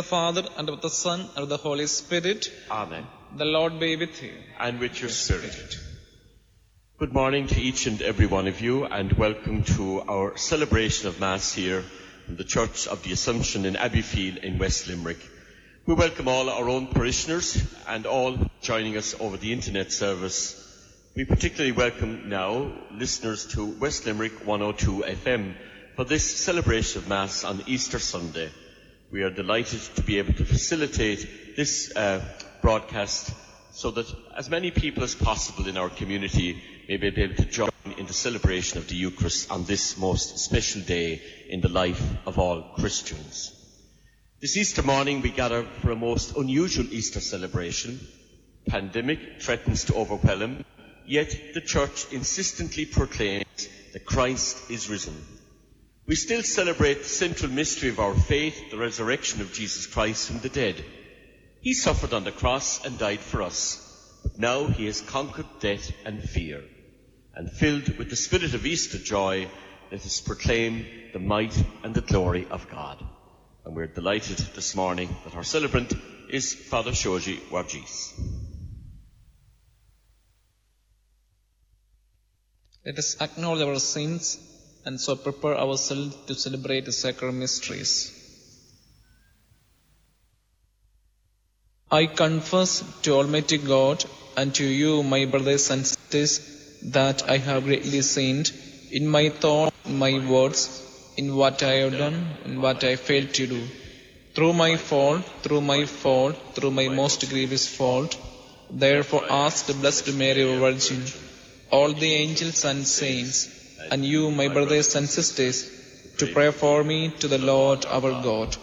the name of the Father, and of the Son, and the Holy Spirit, Amen. the Lord be with you. and with your spirit. Good morning to each and every one of you, and welcome to our celebration of Mass here in the Church of the Assumption in Abbeyfeale in West Limerick. We welcome all our own parishioners and all joining us over the internet service. We particularly welcome now listeners to West Limerick 102 FM for this celebration of Mass on Easter Sunday. We are delighted to be able to facilitate this uh, broadcast so that as many people as possible in our community may be able to join in the celebration of the Eucharist on this most special day in the life of all Christians. This Easter morning we gather for a most unusual Easter celebration. Pandemic threatens to overwhelm, yet the Church insistently proclaims that Christ is risen. We still celebrate the central mystery of our faith, the resurrection of Jesus Christ from the dead. He suffered on the cross and died for us, but now he has conquered death and fear. And filled with the spirit of Easter joy, let us proclaim the might and the glory of God. And we're delighted this morning that our celebrant is Father Shoji Varghese. Let us acknowledge our sins and so prepare ourselves to celebrate the sacred mysteries. I confess to Almighty God and to you, my brothers and sisters, that I have greatly sinned in my thought, my words, in what I have done, in what I failed to do. Through my fault, through my fault, through my most grievous fault, therefore ask the Blessed Mary, Virgin, all the angels and saints, and you, my brothers and sisters, to pray for me to the Lord our God.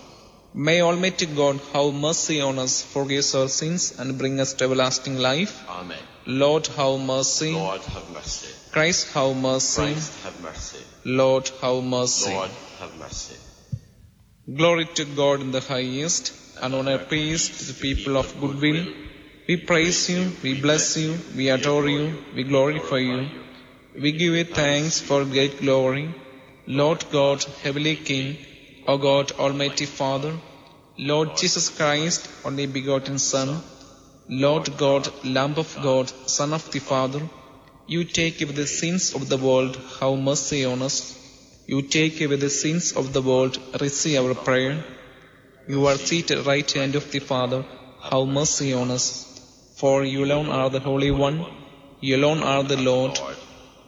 May Almighty God have mercy on us, forgive our sins, and bring us to everlasting life. Amen. Lord, have mercy. Lord, have mercy. Christ, have mercy. Christ, have mercy. Lord, have mercy. Lord, have mercy. Glory to God in the highest, and on earth peace to the people of good will. We praise you, we bless you, we adore you, we glorify you. We give you thanks for great glory. Lord God, Heavenly King, O God, Almighty Father, Lord Jesus Christ, only begotten Son, Lord God, Lamb of God, Son of the Father, you take away the sins of the world, have mercy on us. You take away the sins of the world, receive our prayer. You are seated right hand of the Father, have mercy on us. For you alone are the Holy One, you alone are the Lord,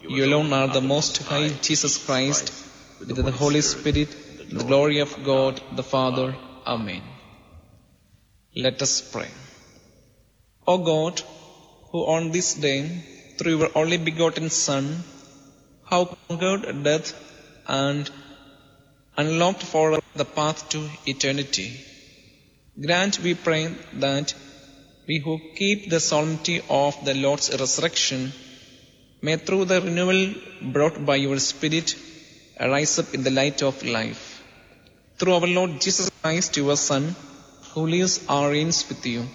you alone are the Most High Jesus Christ, with the Holy Spirit, the glory of God the Father. Amen. Let us pray. O God, who on this day, through your only begotten Son, have conquered death and unlocked for us the path to eternity, grant, we pray, that we who keep the solemnity of the Lord's resurrection may through the renewal brought by your Spirit arise up in the light of life. Through our Lord Jesus Christ, your Son, who lives and reigns with you,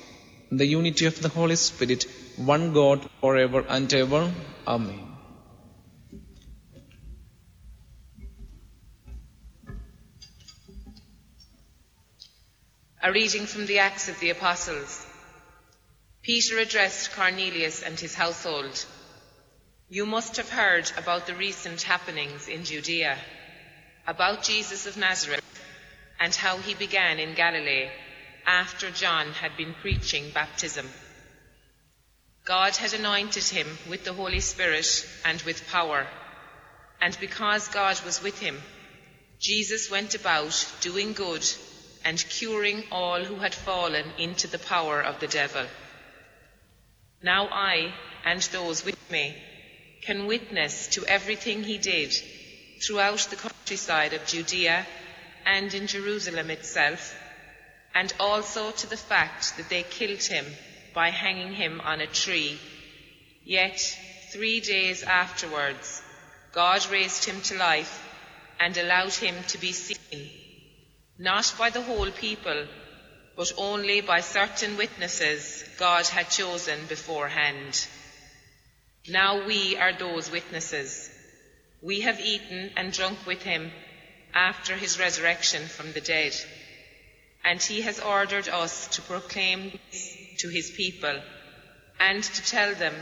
in the unity of the Holy Spirit, one God forever and ever. Amen. A reading from the Acts of the Apostles. Peter addressed Cornelius and his household. You must have heard about the recent happenings in Judea, about Jesus of Nazareth, and how he began in Galilee after John had been preaching baptism. God had anointed him with the Holy Spirit and with power, and because God was with him, Jesus went about doing good and curing all who had fallen into the power of the devil. Now I and those with me can witness to everything he did throughout the countryside of Judea and in Jerusalem itself, and also to the fact that they killed him by hanging him on a tree. Yet, three days afterwards, God raised him to life and allowed him to be seen, not by the whole people, but only by certain witnesses God had chosen beforehand. Now we are those witnesses. We have eaten and drunk with him after his resurrection from the dead. And he has ordered us to proclaim this to his people and to tell them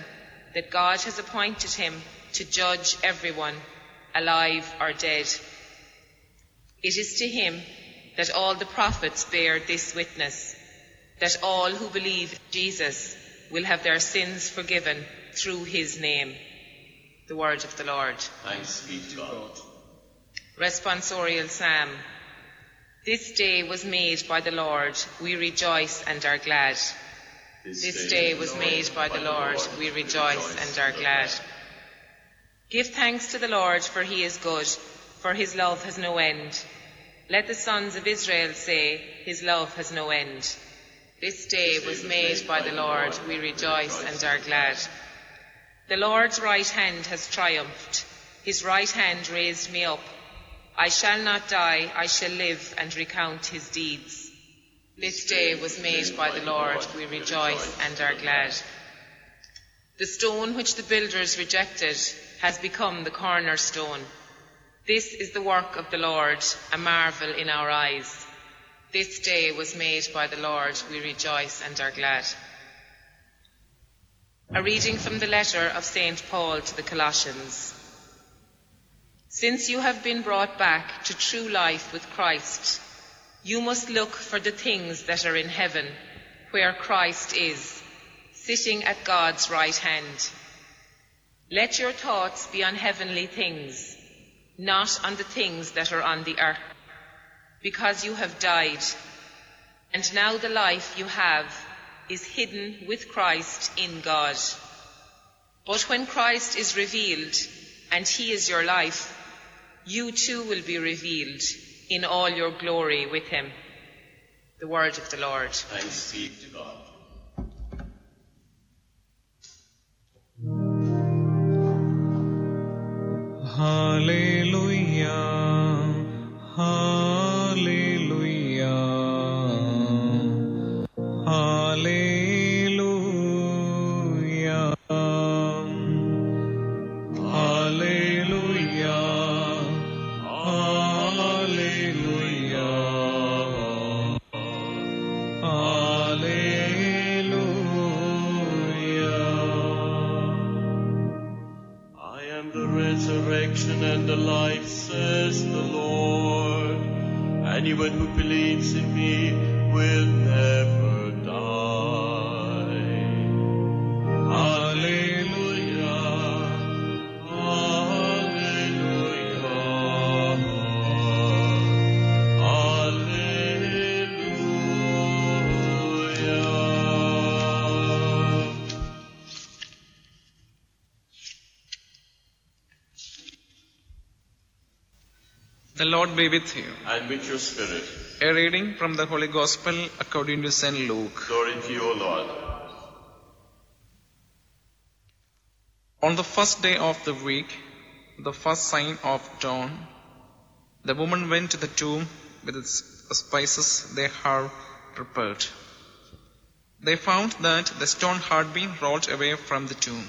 that God has appointed him to judge everyone, alive or dead. It is to him that all the prophets bear this witness, that all who believe in Jesus will have their sins forgiven through his name. The word of the Lord. Thanks be to God. Responsorial Psalm. This day was made by the Lord. We rejoice and are glad. This day was made by the Lord. We rejoice and are glad. Give thanks to the Lord, for he is good, for his love has no end. Let the sons of Israel say, His love has no end. This day was made by the Lord. We rejoice and are glad. The Lord's right hand has triumphed. His right hand raised me up. I shall not die, I shall live and recount his deeds. This day was made by the Lord, we rejoice and are glad. The stone which the builders rejected has become the cornerstone. This is the work of the Lord, a marvel in our eyes. This day was made by the Lord, we rejoice and are glad. A reading from the letter of St. Paul to the Colossians. Since you have been brought back to true life with Christ, you must look for the things that are in heaven, where Christ is, sitting at God's right hand. Let your thoughts be on heavenly things, not on the things that are on the earth, because you have died, and now the life you have is hidden with Christ in God. But when Christ is revealed, and he is your life, you too will be revealed in all your glory with him. The word of the Lord. Thanks be to God. Hallelujah. Hallelujah. The Lord be with you. And with your spirit. A reading from the Holy Gospel according to St. Luke. Glory to you, O Lord. On the first day of the week, the first sign of dawn, the woman went to the tomb with the spices they had prepared. They found that the stone had been rolled away from the tomb,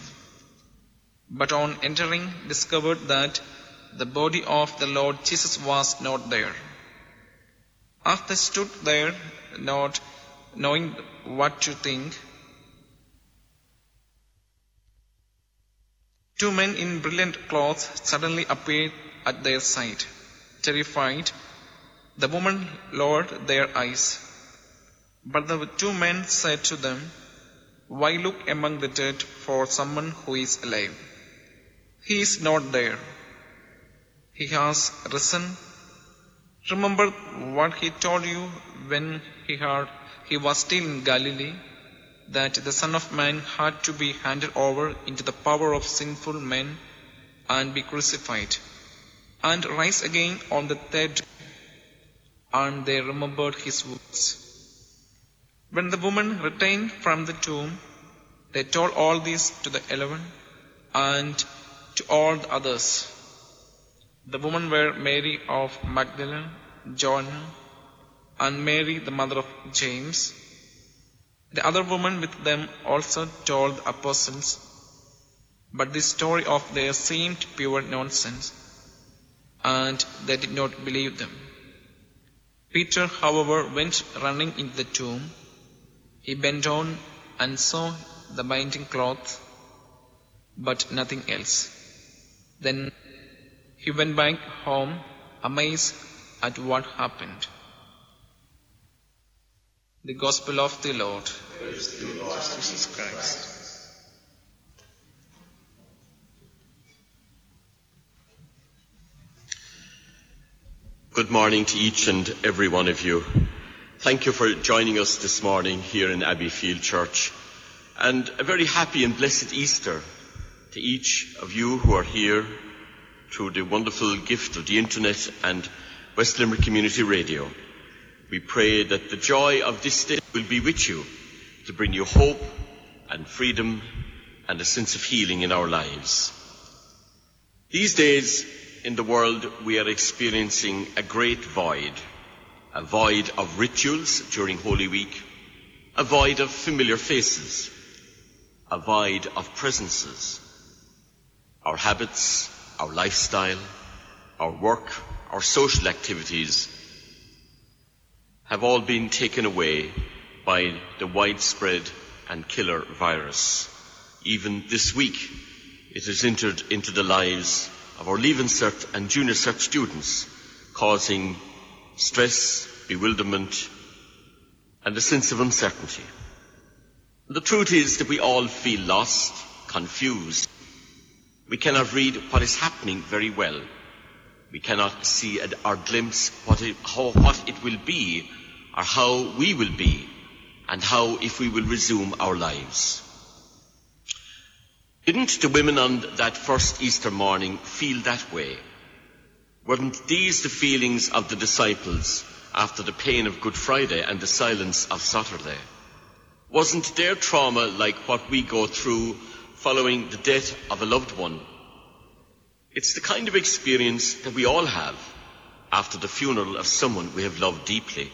but on entering discovered that the body of the Lord Jesus was not there. As they stood there, not knowing what to think, Two men in brilliant clothes suddenly appeared at their side. Terrified, the woman lowered their eyes. But the two men said to them, Why look among the dead for someone who is alive? He is not there. He has risen. Remember what he told you when he, had, he was still in Galilee, that the Son of Man had to be handed over into the power of sinful men and be crucified, and rise again on the third day. And they remembered his words. When the woman returned from the tomb, they told all this to the eleven and to all the others. The women were Mary of Magdalene, Joanna, and Mary the mother of James. The other women with them also told the apostles, but this story of theirs seemed pure nonsense, and they did not believe them. Peter, however, went running into the tomb. He bent down and saw the binding cloth, but nothing else. Then he went back home, amazed at what happened. The Gospel of the Lord. Praise to Lord Jesus Christ. Good morning to each and every one of you. Thank you for joining us this morning here in Abbeyfeale Church. And a very happy and blessed Easter to each of you who are here through the wonderful gift of the Internet and West Limerick Community Radio. We pray that the joy of this day will be with you to bring you hope and freedom and a sense of healing in our lives. These days in the world we are experiencing a great void, a void of rituals during Holy Week, a void of familiar faces, a void of presences. Our habits, our lifestyle, our work, our social activities have all been taken away by the widespread and killer virus. Even this week, it has entered into the lives of our Leaving Cert and Junior Cert students, causing stress, bewilderment, and a sense of uncertainty. The truth is that we all feel lost, confused. We cannot read what is happening very well. We cannot see or glimpse what it, how, what it will be or how we will be and how if we will resume our lives. Didn't the women on that first Easter morning feel that way? Weren't these the feelings of the disciples after the pain of Good Friday and the silence of Saturday? Wasn't their trauma like what we go through following the death of a loved one? It's the kind of experience that we all have after the funeral of someone we have loved deeply.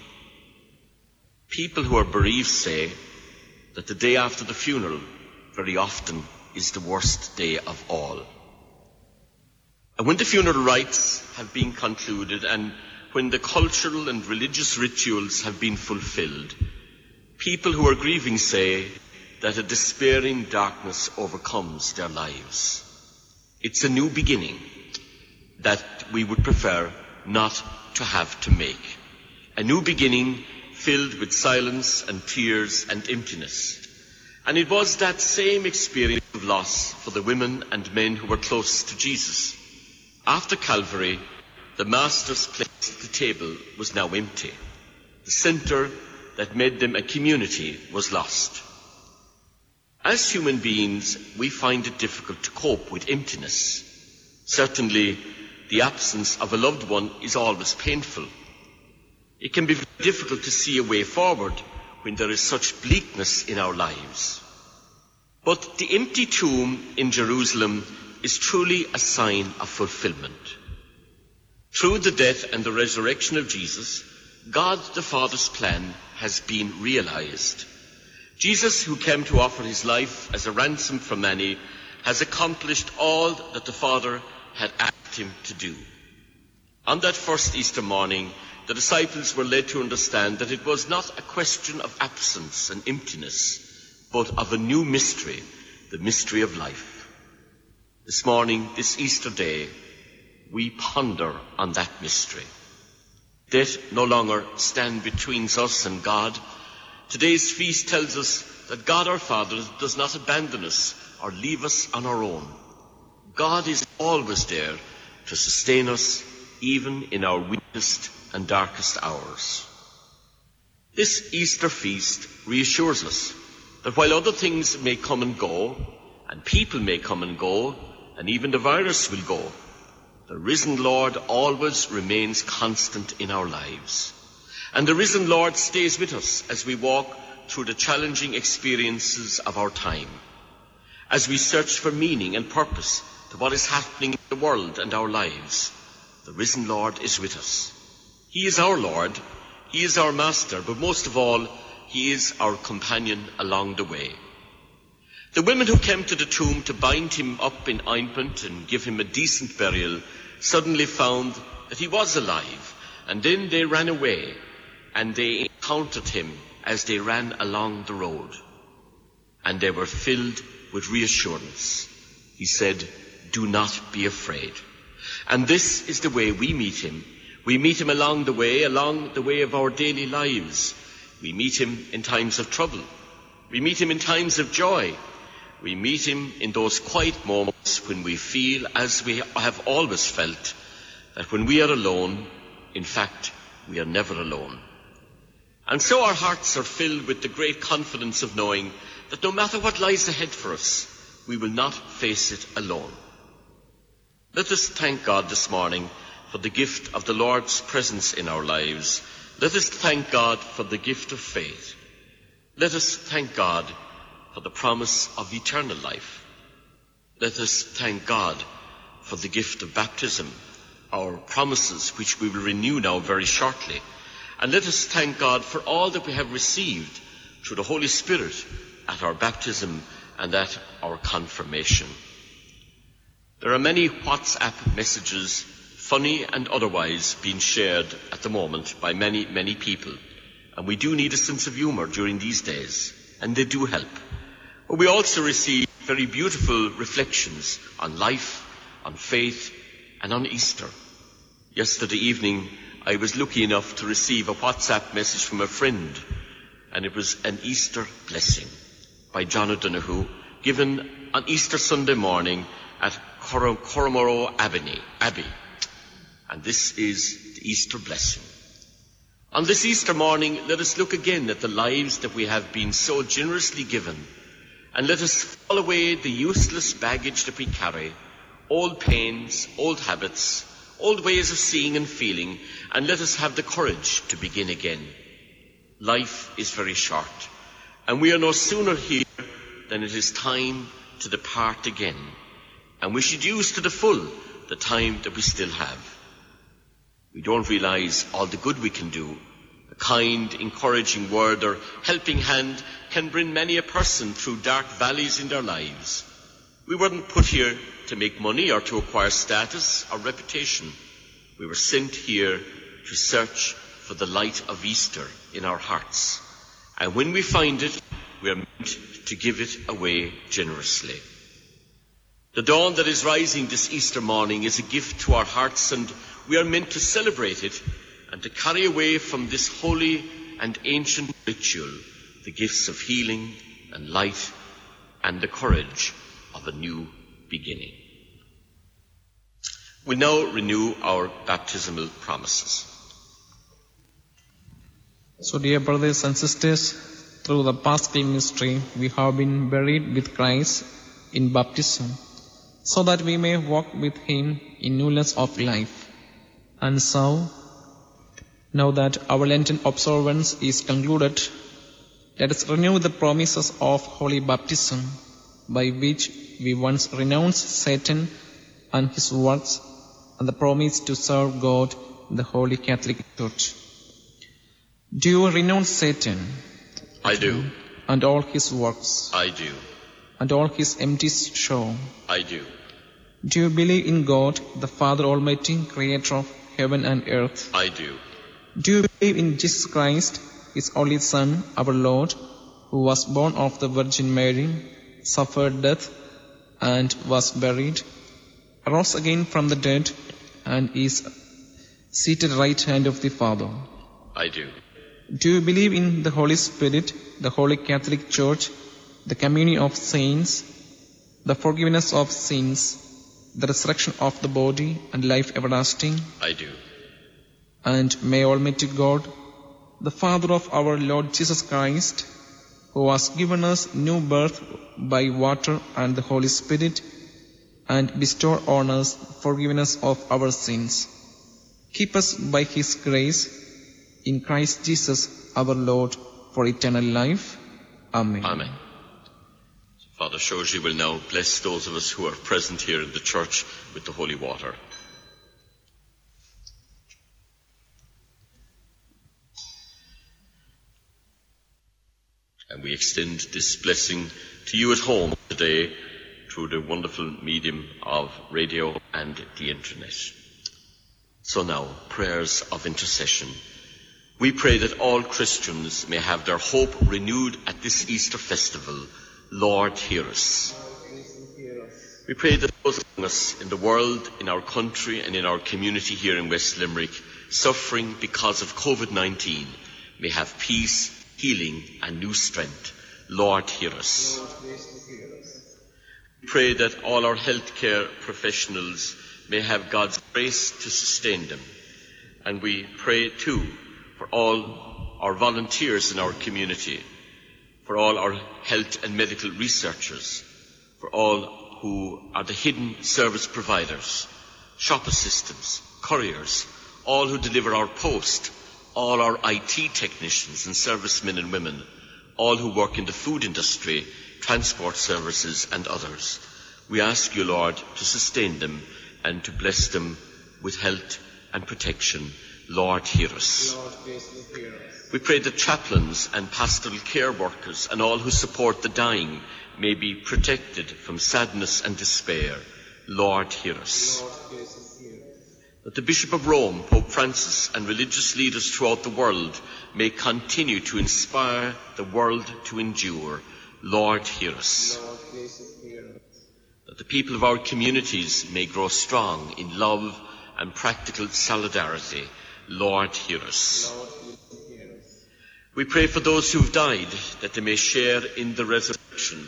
People who are bereaved say that the day after the funeral very often is the worst day of all. And when the funeral rites have been concluded and when the cultural and religious rituals have been fulfilled, people who are grieving say that a despairing darkness overcomes their lives. It's a new beginning that we would prefer not to have to make. A new beginning filled with silence and tears and emptiness. And it was that same experience of loss for the women and men who were close to Jesus. After Calvary, the Master's place at the table was now empty. The centre that made them a community was lost. As human beings, we find it difficult to cope with emptiness. Certainly, the absence of a loved one is always painful. It can be difficult to see a way forward when there is such bleakness in our lives. But the empty tomb in Jerusalem is truly a sign of fulfillment. Through the death and the resurrection of Jesus, God the Father's plan has been realized. Jesus, who came to offer his life as a ransom for many, has accomplished all that the Father had asked him to do. On that first Easter morning, the disciples were led to understand that it was not a question of absence and emptiness, but of a new mystery, the mystery of life. This morning, this Easter day, we ponder on that mystery. Death no longer stand between us and God. Today's feast tells us that God our Father does not abandon us or leave us on our own. God is always there to sustain us even in our weakest and darkest hours. This Easter feast reassures us that while other things may come and go, and people may come and go, and even the virus will go, the risen Lord always remains constant in our lives. And the risen Lord stays with us as we walk through the challenging experiences of our time, as we search for meaning and purpose to what is happening in the world and our lives. The risen Lord is with us. He is our Lord, He is our Master, but most of all, He is our companion along the way. The women who came to the tomb to bind him up in ointment and give him a decent burial suddenly found that he was alive, and then they ran away and they encountered him as they ran along the road. And they were filled with reassurance. He said, Do not be afraid. And this is the way we meet him. We meet him along the way, along the way of our daily lives. We meet him in times of trouble. We meet him in times of joy. We meet him in those quiet moments when we feel, as we have always felt, that when we are alone, in fact, we are never alone. And so our hearts are filled with the great confidence of knowing that no matter what lies ahead for us, we will not face it alone. Let us thank God this morning for the gift of the Lord's presence in our lives. Let us thank God for the gift of faith. Let us thank God for the promise of eternal life. Let us thank God for the gift of baptism, our promises which we will renew now very shortly. And let us thank God for all that we have received through the Holy Spirit at our baptism and at our confirmation. There are many WhatsApp messages, funny and otherwise, being shared at the moment by many, many people. And we do need a sense of humour during these days, and they do help. But we also receive very beautiful reflections on life, on faith, and on Easter. Yesterday evening, I was lucky enough to receive a WhatsApp message from a friend, and it was an Easter blessing by John O'Donoghue, given on Easter Sunday morning at Cor- Corcomroe Abbey, Abbey. And this is the Easter blessing. On this Easter morning, let us look again at the lives that we have been so generously given, and let us fall away the useless baggage that we carry, old pains, old habits, old ways of seeing and feeling, and let us have the courage to begin again. Life is very short, and we are no sooner here than it is time to depart again, and we should use to the full the time that we still have. We don't realize all the good we can do. A kind, encouraging word or helping hand can bring many a person through dark valleys in their lives. We weren't put here to make money or to acquire status or reputation. We were sent here to search for the light of Easter in our hearts. And when we find it, we are meant to give it away generously. The dawn that is rising this Easter morning is a gift to our hearts and we are meant to celebrate it and to carry away from this holy and ancient ritual the gifts of healing and light and the courage of a new beginning. We now renew our baptismal promises. So, dear brothers and sisters, through the Paschal mystery, we have been buried with Christ in baptism, so that we may walk with Him in newness of life. And so, now that our Lenten observance is concluded, let us renew the promises of holy baptism, by which we once renounced Satan and his works, and the promise to serve God in the Holy Catholic Church. Do you renounce Satan I do. and all his works I do. and all his empty show? I do. Do you believe in God, the Father Almighty, creator of heaven and earth? I do. Do you believe in Jesus Christ, his only Son, our Lord, who was born of the Virgin Mary, suffered death, and was buried, arose again from the dead, and is seated right hand of the Father? I do. Do you believe in the Holy Spirit, the Holy Catholic Church, the communion of saints, the forgiveness of sins, the resurrection of the body, and life everlasting? I do. And may Almighty God, the Father of our Lord Jesus Christ, who has given us new birth by water and the Holy Spirit, and bestowed on us forgiveness of our sins. Keep us by his grace in Christ Jesus our Lord for eternal life. Amen. Amen. Father Shoji will now bless those of us who are present here in the church with the holy water. And we extend this blessing to you at home today through the wonderful medium of radio and the internet. So now, prayers of intercession. We pray that all Christians may have their hope renewed at this Easter festival. Lord, hear us. We pray that those among us in the world, in our country, and in our community here in West Limerick, suffering because of COVID-19, may have peace, healing, and new strength. Lord, hear us. We pray that all our healthcare professionals may have God's grace to sustain them. And we pray too for all our volunteers in our community, for all our health and medical researchers, for all who are the hidden service providers, shop assistants, couriers, all who deliver our post, all our IT technicians and servicemen and women, all who work in the food industry, transport services and others. We ask you, Lord, to sustain them and to bless them with health and protection. Lord, hear us. We pray that chaplains and pastoral care workers and all who support the dying may be protected from sadness and despair. Lord, hear us. That the Bishop of Rome, Pope Francis, and religious leaders throughout the world may continue to inspire the world to endure. Lord, hear us. That the people of our communities may grow strong in love and practical solidarity. Lord, hear us. We pray for those who've died that they may share in the resurrection,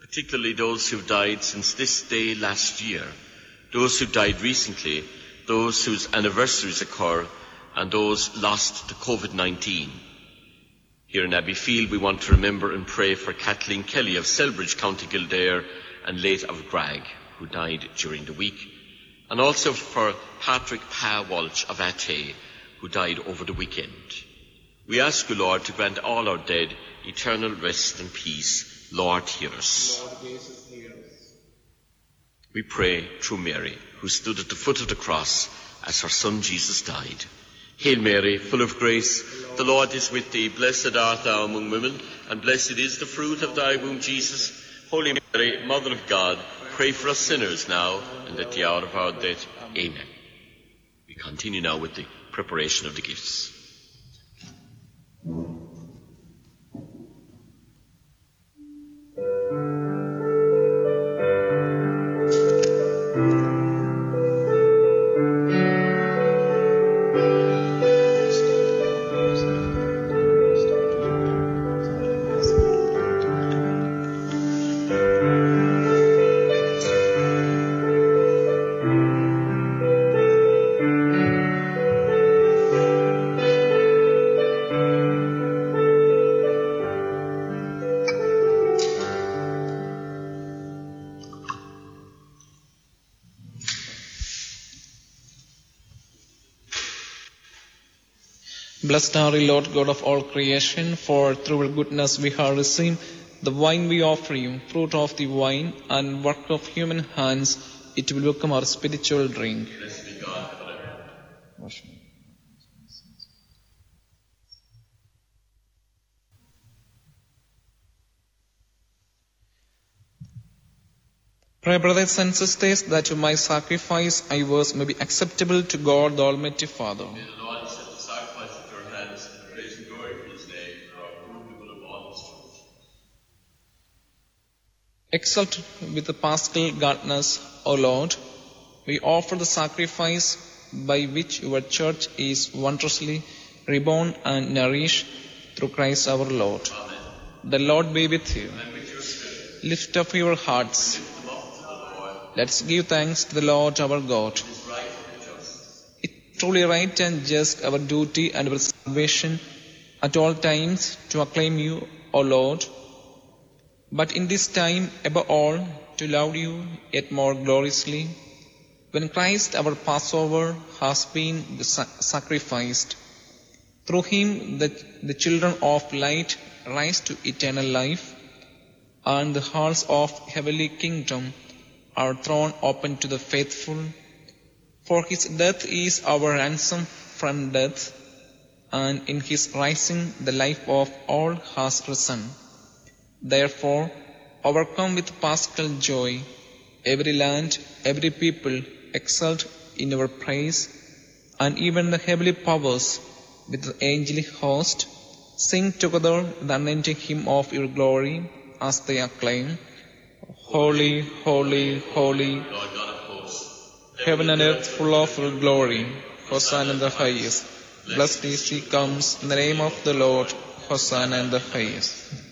particularly those who've died since this day last year, those who died recently, those whose anniversaries occur, and those lost to COVID-19. Here in Abbeyfeale, we want to remember and pray for Kathleen Kelly of Celbridge, County Kildare, and late of Grag, who died during the week, and also for Patrick Pa Walsh of Ate, who died over the weekend. We ask you, Lord, to grant all our dead eternal rest and peace. Lord, hear us. We pray through Mary, who stood at the foot of the cross as her son Jesus died. Hail Mary, full of grace, the Lord is with thee. Blessed art thou among women, and blessed is the fruit of thy womb, Jesus. Holy Mary, Mother of God, pray for us sinners now and at the hour of our death. Amen. We continue now with the preparation of the gifts. Blessed are you, Lord God of all creation, for through your goodness we have received the wine we offer you, fruit of the vine and work of human hands. It will become our spiritual drink. Wash me. Pray, brothers and sisters, that my sacrifice I was may be acceptable to God, the Almighty Father. Exalt with the paschal gladness, O Lord, we offer the sacrifice by which your church is wondrously reborn and nourished through Christ our Lord. The Lord be with you. Lift up your hearts. Let's give thanks to the Lord our God. It's truly right and just our duty and our salvation at all times to acclaim you, O Lord. But in this time, above all, to love you yet more gloriously, when Christ our Passover has been sacrificed. Through him the, the children of light rise to eternal life, and the halls of heavenly kingdom are thrown open to the faithful. For his death is our ransom from death, and in his rising the life of all has risen. Therefore, overcome with paschal joy, every land, every people exult in your praise, and even the heavenly powers with the angelic host sing together the unending hymn of your glory as they acclaim, Holy, holy, holy, heaven and earth full of your glory, Hosanna in the highest. Blessed is he comes in the name of the Lord, Hosanna in the highest.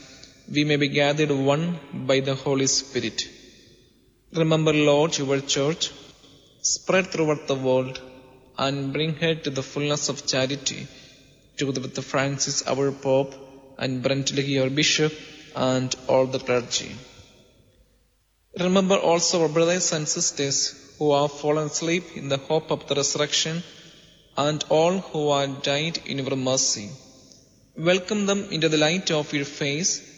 we may be gathered one by the Holy Spirit. Remember, Lord, your church, spread throughout the world, and bring her to the fullness of charity, together with Francis, our Pope, and Brendan, your Bishop, and all the clergy. Remember also our brothers and sisters who have fallen asleep in the hope of the resurrection, and all who are died in your mercy. Welcome them into the light of your face.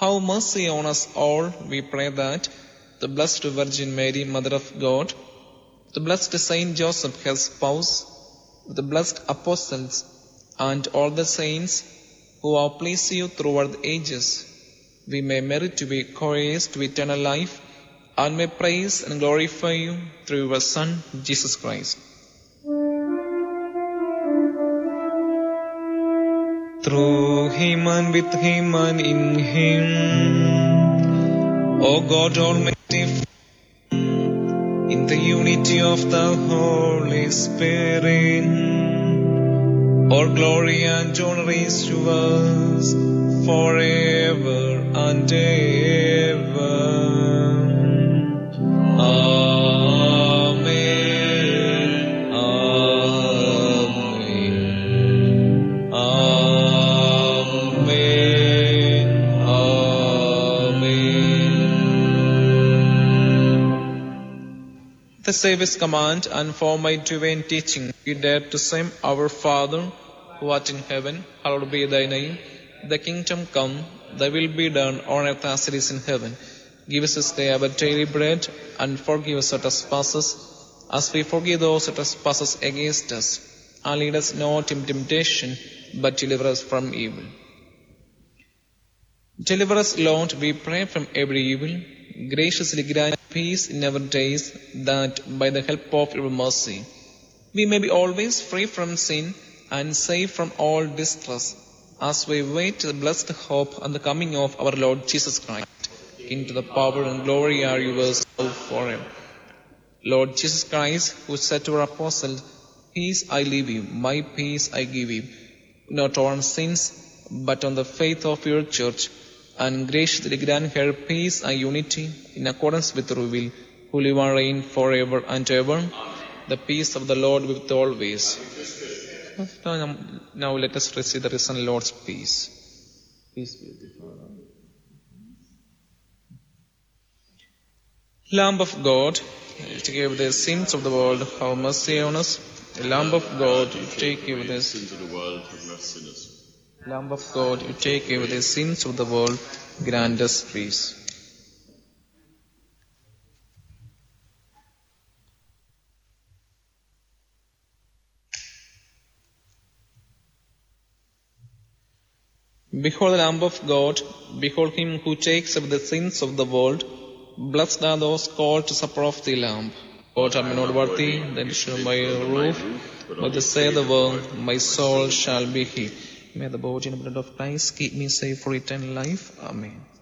Have mercy on us all, we pray that the Blessed Virgin Mary, Mother of God, the Blessed Saint Joseph, her spouse, the blessed apostles, and all the saints who have pleased you throughout the ages, we may merit to be co-heirs to eternal life and may praise and glorify you through your Son, Jesus Christ. Through him and with him and in him, O God Almighty, in the unity of the Holy Spirit, all glory and honor is to us forever and ever. The Saviour's command and for my divine teaching, we dare to say, Our Father, who art in heaven, hallowed be thy name. The kingdom come, thy will be done on earth as it is in heaven. Give us this day our daily bread, and forgive us our trespasses, as we forgive those who trespass against us. And lead us not into temptation, but deliver us from evil. Deliver us, Lord, we pray, from every evil. Graciously grant peace in our days, that by the help of your mercy, we may be always free from sin and safe from all distress, as we wait the blessed hope and the coming of our Lord Jesus Christ. Into the power and glory are yours forever. Lord Jesus Christ, who said to our apostle, Peace I leave you, my peace I give you, not on sins, but on the faith of your church, and graciously grant her peace and unity in accordance with your will, who live and reign forever and ever. The peace of the Lord with always. Now, now let us receive the risen Lord's peace. Peace be with you, Father. Lamb of God, you take the sins of the world, have mercy on us. Lamb of God, you take away the Sins of the world, have mercy on us. Lamb of God, you take away the sins of the world, grant us peace. Behold the Lamb of God, behold him who takes away the sins of the world. Blessed are those called to supper of the Lamb. God, I am not worthy that you by roof, but to say the word, my soul shall be healed. May the body and blood of Christ keep me safe for eternal life. Amen.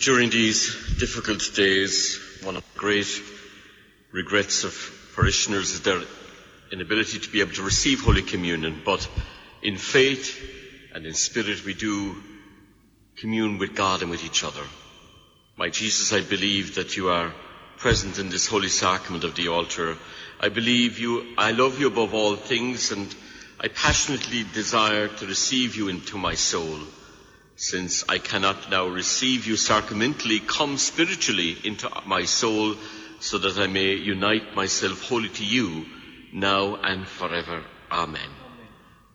So during these difficult days, one of the great regrets of parishioners is their inability to be able to receive Holy Communion. But in faith and in spirit, we do commune with God and with each other. My Jesus, I believe that you are present in this holy sacrament of the altar. I believe you, I love you above all things and I passionately desire to receive you into my soul. Since I cannot now receive you sacramentally, come spiritually into my soul so that I may unite myself wholly to you now and forever. Amen.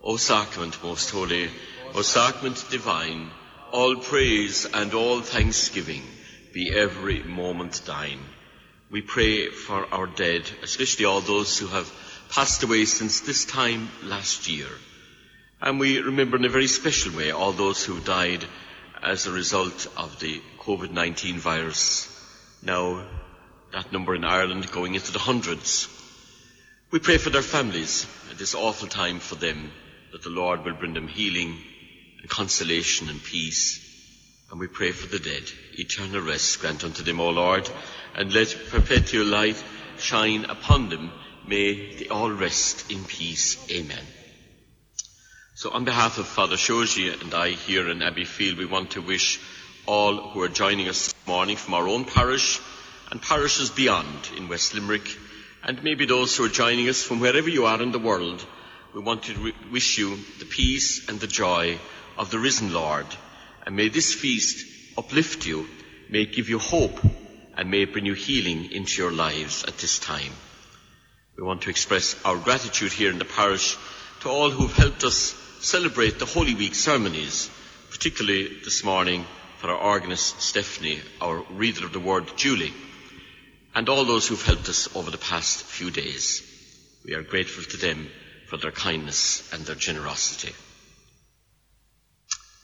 O sacrament most holy, O sacrament divine, all praise and all thanksgiving be every moment thine. We pray for our dead, especially all those who have passed away since this time last year. And we remember in a very special way all those who died as a result of the COVID-19 virus. Now, that number in Ireland going into the hundreds. We pray for their families at this awful time for them, that the Lord will bring them healing and consolation and peace. And we pray for the dead, eternal rest grant unto them, O Lord, and let perpetual light shine upon them. May they all rest in peace. Amen. So on behalf of Father Shoji and I here in Abbeyfeale, we want to wish all who are joining us this morning from our own parish and parishes beyond in West Limerick, and maybe those who are joining us from wherever you are in the world, we want to wish you the peace and the joy of the risen Lord. And may this feast uplift you, may it give you hope, and may it bring you healing into your lives at this time. We want to express our gratitude here in the parish to all who've helped us celebrate the Holy Week ceremonies, particularly this morning, for our organist Stephanie, our reader of the word Julie, and all those who've helped us over the past few days. We are grateful to them for their kindness and their generosity.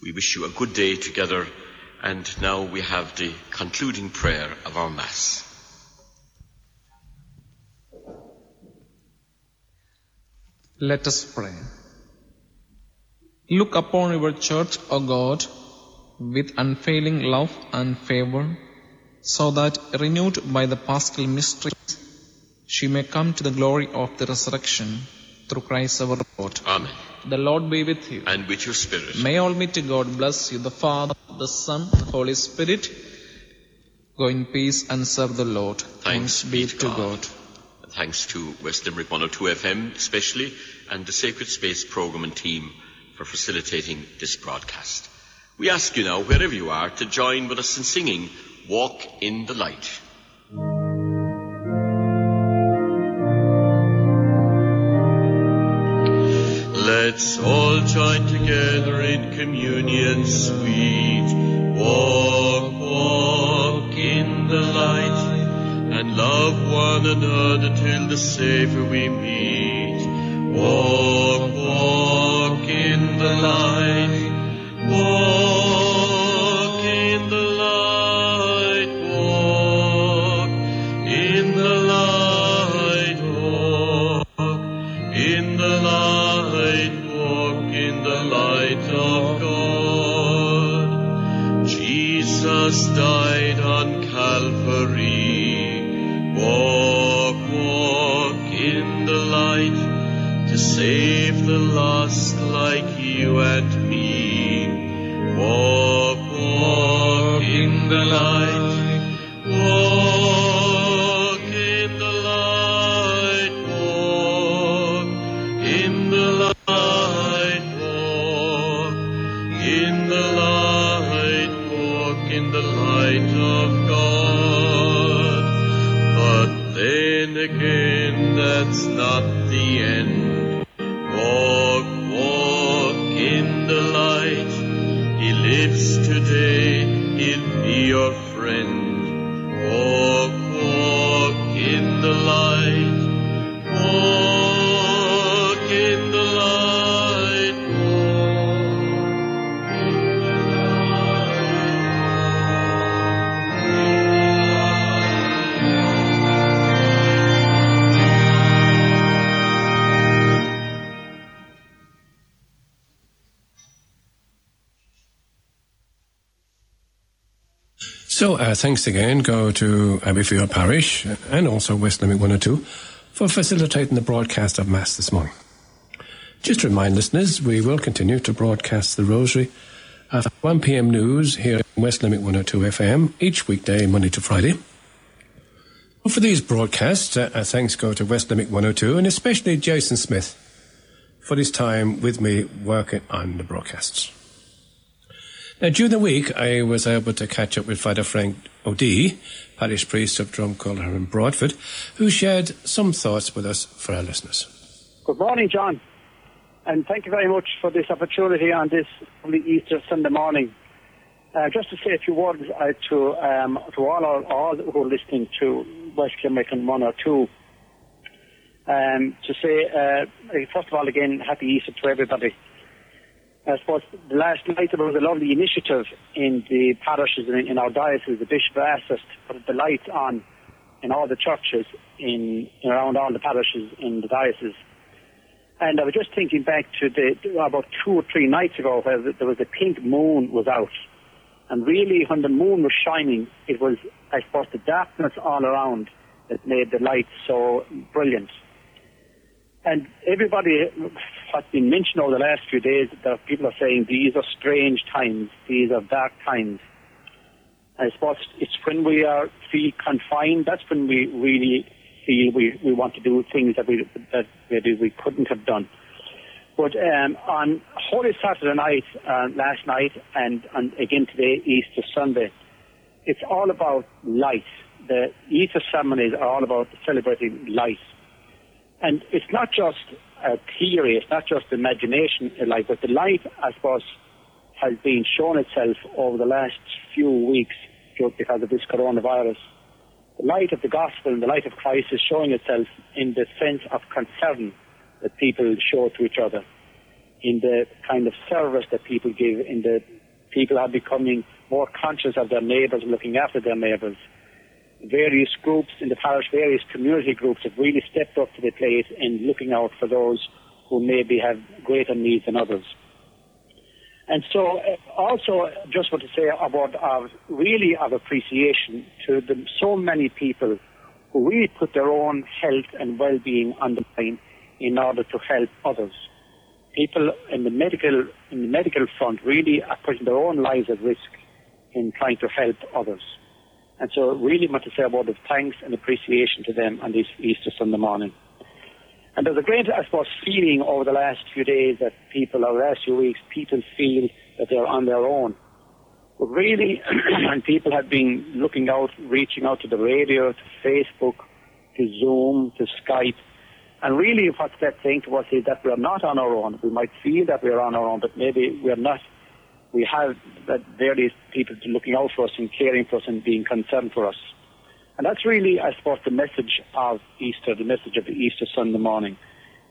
We wish you a good day together, and now we have the concluding prayer of our Mass. Let us pray. Look upon your church, O God, with unfailing love and favor, so that, renewed by the paschal mysteries, she may come to the glory of the resurrection through Christ our Lord. Amen. The Lord be with you. And with your spirit. May Almighty God bless you, the Father, the Son, the Holy Spirit. Go in peace and serve the Lord. Thanks be to God. Thanks to West Limerick 102 FM especially and the Sacred Space program and team for facilitating this broadcast. We ask you now, wherever you are, to join with us in singing Walk in the Light. Let's all join together in communion sweet. Walk love one another till the Savior we meet. Walk, walk in the light. Uh, thanks again go to Abbeyfeale Parish and also West Limerick 102 for facilitating the broadcast of Mass this morning. Just to remind listeners, we will continue to broadcast the Rosary at 1 p.m. news here in West Limerick 102 FM each weekday, Monday to Friday. Well, for these broadcasts, uh, uh, thanks go to West Limerick 102 and especially Jason Smith for his time with me working on the broadcasts. Now, during the week, I was able to catch up with Father Frank O'Dea, parish priest of Drumcollogher in Broadford, who shared some thoughts with us for our listeners. Good morning, John. And thank you very much for this opportunity on this Easter Sunday morning. Uh, just to say a few words uh, to um, to all our, all who are listening to West and one or two. Um, to say uh, first of all again, happy Easter to everybody. I suppose the last night there was a lovely initiative in the parishes in, in our diocese. The bishop asked us to put the lights on in all the churches in, in around all the parishes in the diocese. And I was just thinking back to the about two or three nights ago where there was a pink moon was out. And really when the moon was shining, it was, I suppose, the darkness all around that made the lights so brilliant. And everybody has been mentioned over the last few days that people are saying these are strange times, these are dark times. I suppose it's when we are feel confined, that's when we really feel we, we want to do things that we that maybe we couldn't have done. But um, on Holy Saturday night, uh, last night, and, and again today, Easter Sunday, it's all about light. The Easter ceremonies are all about celebrating light. And it's not just a theory, it's not just imagination, like, but the light, I suppose, has been shown itself over the last few weeks because of this coronavirus. The light of the gospel and the light of Christ is showing itself in the sense of concern that people show to each other, in the kind of service that people give, in the people are becoming more conscious of their neighbours, looking after their neighbours. Various groups in the parish, various community groups have really stepped up to the plate in looking out for those who maybe have greater needs than others. And so, uh, also, just want to say about our really our appreciation to the, so many people who really put their own health and well-being on the line in order to help others. People in the medical in the medical front really are putting their own lives at risk in trying to help others. And so, really want to say a word of thanks and appreciation to them on this Easter Sunday morning. And there's a great, I suppose, feeling over the last few days that people, over the last few weeks, people feel that they're on their own. But really, and people have been looking out, reaching out to the radio, to Facebook, to Zoom, to Skype, and really what that saying to us is that we're not on our own. We might feel that we're on our own, but maybe we're not. We have that various people looking out for us and caring for us and being concerned for us. And that's really, I suppose, the message of Easter, the message of the Easter Sunday morning,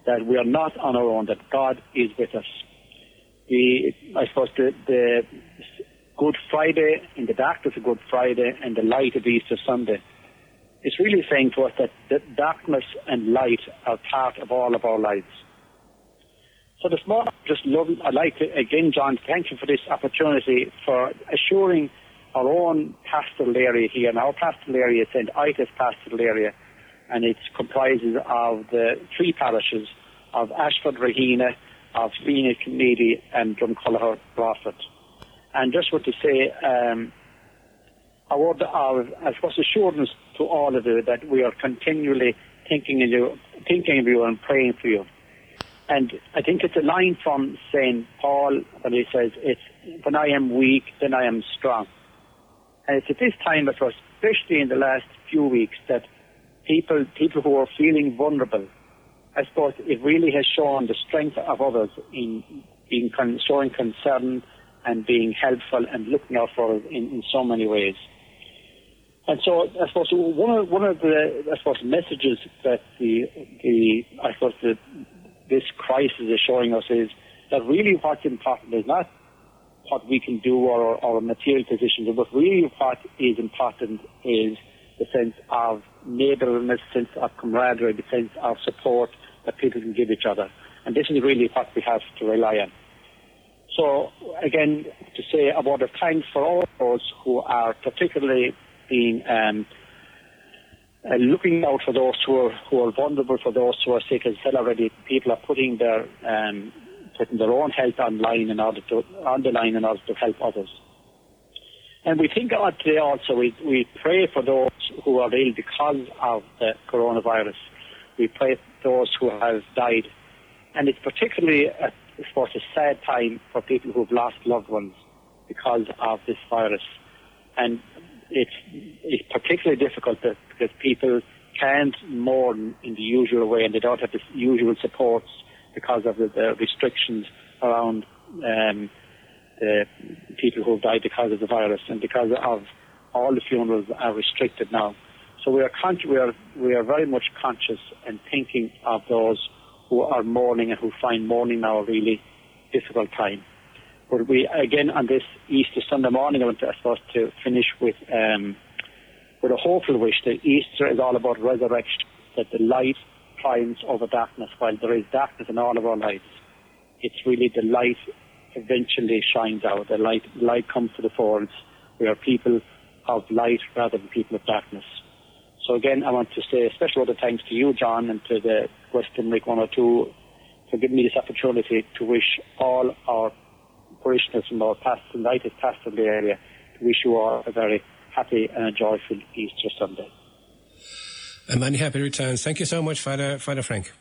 that we are not on our own, that God is with us. The, I suppose the, the Good Friday, in the darkness of Good Friday, and the light of Easter Sunday, is really saying to us that, that darkness and light are part of all of our lives. So this morning, just love, I'd like to, again, John, thank you for this opportunity for assuring our own pastoral area here. And our pastoral area is St. Ita's pastoral area, and it comprises of the three parishes of Ashford, Raheenagh, of Phoenix, Meady, and Drumcollogher, Broadford. And just want to say, um, our, our, I suppose, assurance to all of you that we are continually thinking of you, thinking of you and praying for you. And I think it's a line from St. Paul when he says, it's, when I am weak, then I am strong. And it's at this time, especially in the last few weeks, that people, people who are feeling vulnerable, I suppose it really has shown the strength of others in being con- showing concern and being helpful and looking out for us in, in so many ways. And so, I suppose one of one of the I suppose messages that the the I suppose the, this crisis is showing us is that really what's important is not what we can do or our material positions, but really what is important is the sense of neighbourliness, the sense of camaraderie, the sense of support that people can give each other. And this is really what we have to rely on. So again, to say a word of thanks for all those who are particularly being um, uh, looking out for those who are who are vulnerable, for those who are sick. As I said already, people are putting their um, putting their own health online in order to on the line in order to help others. And we think about today also we we pray for those who are ill because of the coronavirus. We pray for those who have died, and it's particularly a, I suppose a sad time for people who've lost loved ones because of this virus, and it's it's particularly difficult because people can't mourn in the usual way and they don't have the usual supports because of the, the restrictions around um, the people who have died because of the virus and because of all the funerals are restricted now. So we are con- we are we are very much conscious and thinking of those who are mourning and who find mourning now a really difficult time. But we again on this Easter Sunday morning, I want to, I to finish with um, with a hopeful wish that Easter is all about resurrection, that the light triumphs over darkness. While there is darkness in all of our lives, it's really the light eventually shines out. The light, light comes to the folds. We are people of light rather than people of darkness. So again, I want to say a special word of thanks to you, John, and to the West Limerick 102 for giving me this opportunity to wish all our parishioners from our past and latest the area to wish you all a very happy and a joyful Easter Sunday. And many happy returns. Thank you so much, Father, Father Frank.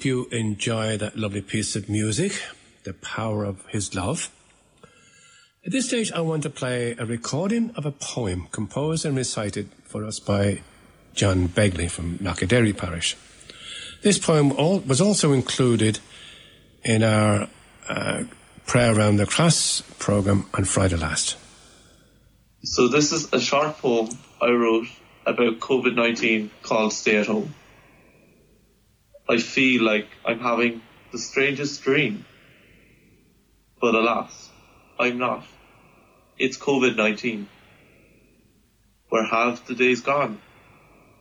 Hope you enjoy that lovely piece of music, The Power of His Love. At this stage, I want to play a recording of a poem composed and recited for us by John Begley from Knockaderry Parish. This poem all, was also included in our uh, Prayer Around the Cross program on Friday last. So, this is a short poem I wrote about COVID 19 called Stay at Home. I feel like I'm having the strangest dream. But alas, I'm not. It's COVID 19. Where have the days gone?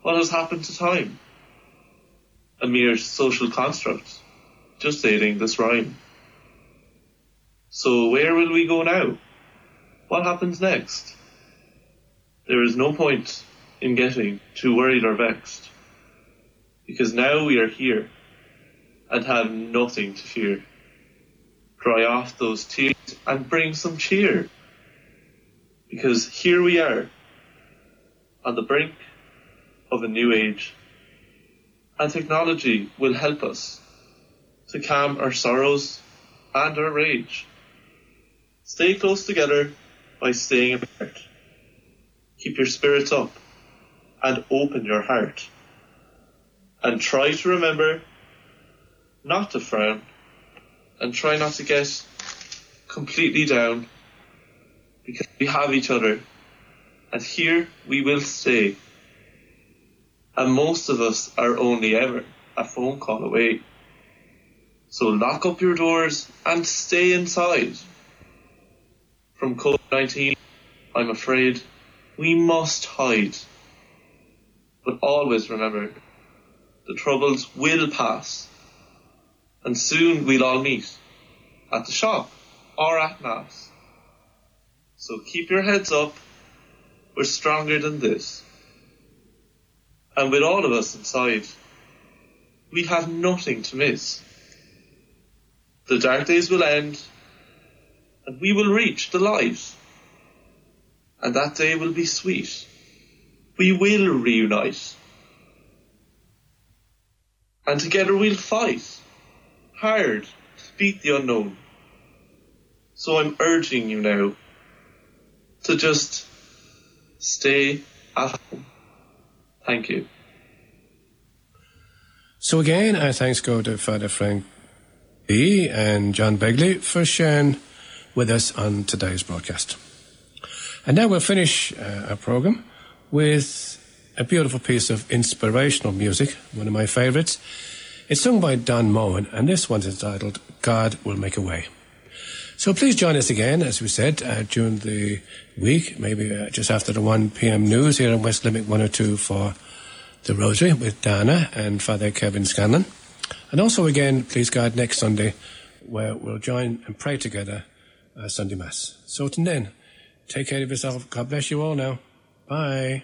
What has happened to time? A mere social construct, just aiding this rhyme. So where will we go now? What happens next? There is no point in getting too worried or vexed because now we are here and have nothing to fear. Dry off those tears and bring some cheer, because here we are on the brink of a new age, and technology will help us to calm our sorrows and our rage. Stay close together by staying apart. Keep your spirits up and open your heart and try to remember not to frown and try not to get completely down because we have each other and here we will stay. And most of us are only ever a phone call away. So lock up your doors and stay inside. From COVID-19, I'm afraid we must hide. But always remember the troubles will pass. And soon we'll all meet at the shop or at Mass. So keep your heads up. We're stronger than this. And with all of us inside, we have nothing to miss. The dark days will end and we will reach the light. And that day will be sweet. We will reunite and together we'll fight hard to beat the unknown. So I'm urging you now to just stay at home. Thank you. So again, our thanks go to Father Frank B. and John Begley for sharing with us on today's broadcast. And now we'll finish uh, our program with a beautiful piece of inspirational music, one of my favorites. It's sung by Don Moen, and this one's entitled God Will Make a Way. So please join us again, as we said, uh, during the week, maybe uh, just after the 1 p.m. news here in West Limerick 102 for the Rosary with Dana and Father Kevin Scanlon. And also again, please God, next Sunday, where we'll join and pray together uh, Sunday Mass. So till then, take care of yourself. God bless you all now. Bye.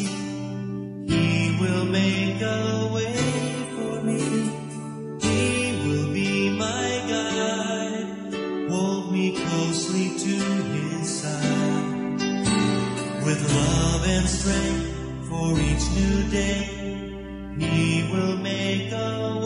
Make a way for me. He will be my guide. Hold me closely to his side with love and strength for each new day. He will make a.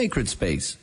Sacred Space.